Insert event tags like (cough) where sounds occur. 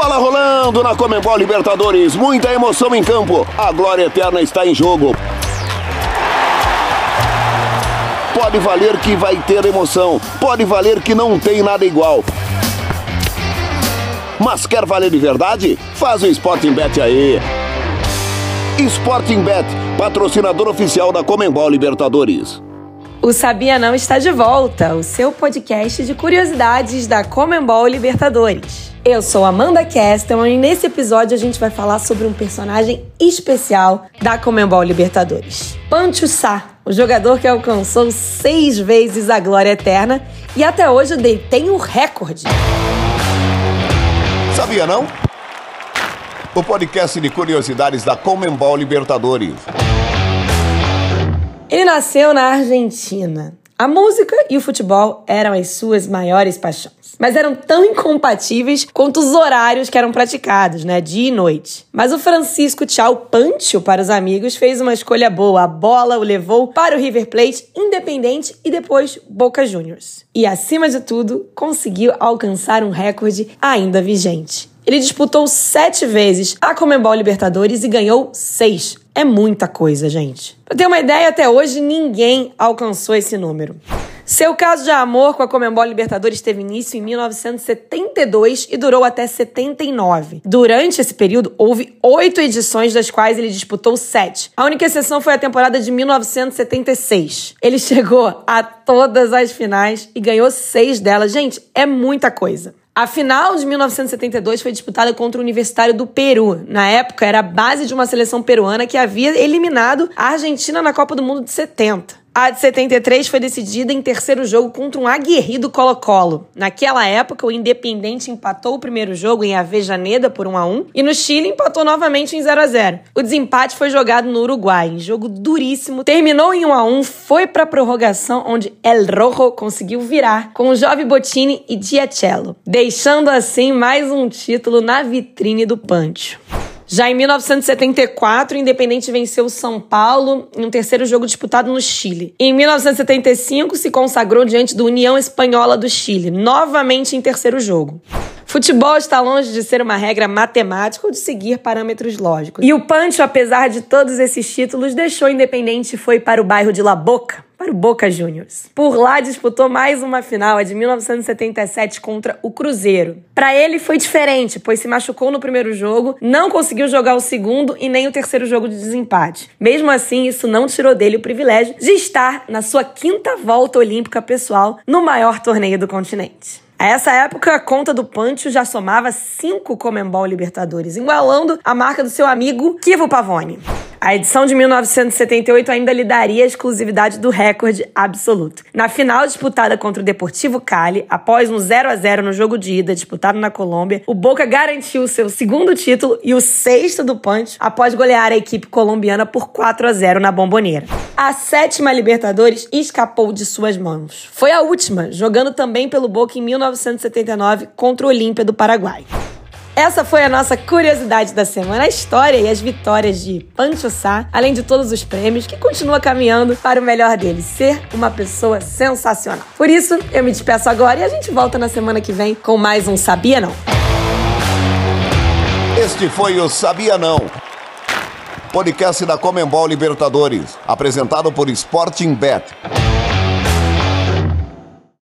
Bola rolando na Comembol Libertadores, muita emoção em campo. A glória eterna está em jogo. Pode valer que vai ter emoção, pode valer que não tem nada igual. Mas quer valer de verdade? Faz o Sporting Bet aí. Sporting Bet, patrocinador oficial da Comembol Libertadores. O Sabia Não está de volta, o seu podcast de curiosidades da Comembol Libertadores. Eu sou Amanda Kestelman e nesse episódio a gente vai falar sobre um personagem especial da Comembol Libertadores. Pancho Sá, o jogador que alcançou seis vezes a glória eterna e até hoje detém o recorde. Sabia não? O podcast de curiosidades da Comembol Libertadores. Ele nasceu na Argentina. A música e o futebol eram as suas maiores paixões, mas eram tão incompatíveis quanto os horários que eram praticados, né, dia e noite. Mas o Francisco Tchau Pancho para os amigos fez uma escolha boa. A bola o levou para o River Plate, Independente e depois Boca Juniors. E acima de tudo, conseguiu alcançar um recorde ainda vigente. Ele disputou sete vezes a Comembol Libertadores e ganhou seis. É muita coisa, gente. Pra ter uma ideia, até hoje ninguém alcançou esse número. Seu caso de amor com a Comembol Libertadores teve início em 1972 e durou até 79. Durante esse período, houve oito edições, das quais ele disputou sete. A única exceção foi a temporada de 1976. Ele (laughs) chegou a todas as finais e ganhou seis delas. Gente, é muita coisa. A final de 1972 foi disputada contra o Universitário do Peru. Na época, era a base de uma seleção peruana que havia eliminado a Argentina na Copa do Mundo de 70. A de 73 foi decidida em terceiro jogo contra um aguerrido Colo-Colo. Naquela época, o Independente empatou o primeiro jogo em Avejaneda por 1 a 1 e no Chile empatou novamente em 0 a 0. O desempate foi jogado no Uruguai, em jogo duríssimo. Terminou em 1 a 1, foi para a prorrogação onde El Rojo conseguiu virar com o Jovem Bottini e Diacello, deixando assim mais um título na vitrine do Pancho. Já em 1974, o Independente venceu o São Paulo em um terceiro jogo disputado no Chile. Em 1975, se consagrou diante do União Espanhola do Chile, novamente em terceiro jogo. Futebol está longe de ser uma regra matemática ou de seguir parâmetros lógicos. E o Pancho, apesar de todos esses títulos, deixou Independente e foi para o bairro de La Boca, para o Boca Juniors. Por lá disputou mais uma final, a de 1977 contra o Cruzeiro. Para ele foi diferente, pois se machucou no primeiro jogo, não conseguiu jogar o segundo e nem o terceiro jogo de desempate. Mesmo assim, isso não tirou dele o privilégio de estar na sua quinta volta olímpica pessoal no maior torneio do continente. A essa época, a conta do Pancho já somava cinco Comembol Libertadores, igualando a marca do seu amigo Kivo Pavone. A edição de 1978 ainda lhe daria a exclusividade do recorde absoluto. Na final disputada contra o Deportivo Cali, após um 0 a 0 no jogo de ida disputado na Colômbia, o Boca garantiu seu segundo título e o sexto do Punch após golear a equipe colombiana por 4 a 0 na Bomboneira. A sétima Libertadores escapou de suas mãos. Foi a última, jogando também pelo Boca em 1979 contra o Olímpia do Paraguai. Essa foi a nossa curiosidade da semana, a história e as vitórias de Pancho Sá, além de todos os prêmios, que continua caminhando para o melhor dele, ser uma pessoa sensacional. Por isso, eu me despeço agora e a gente volta na semana que vem com mais um Sabia Não. Este foi o Sabia Não. Podcast da Comembol Libertadores, apresentado por Sporting Bet.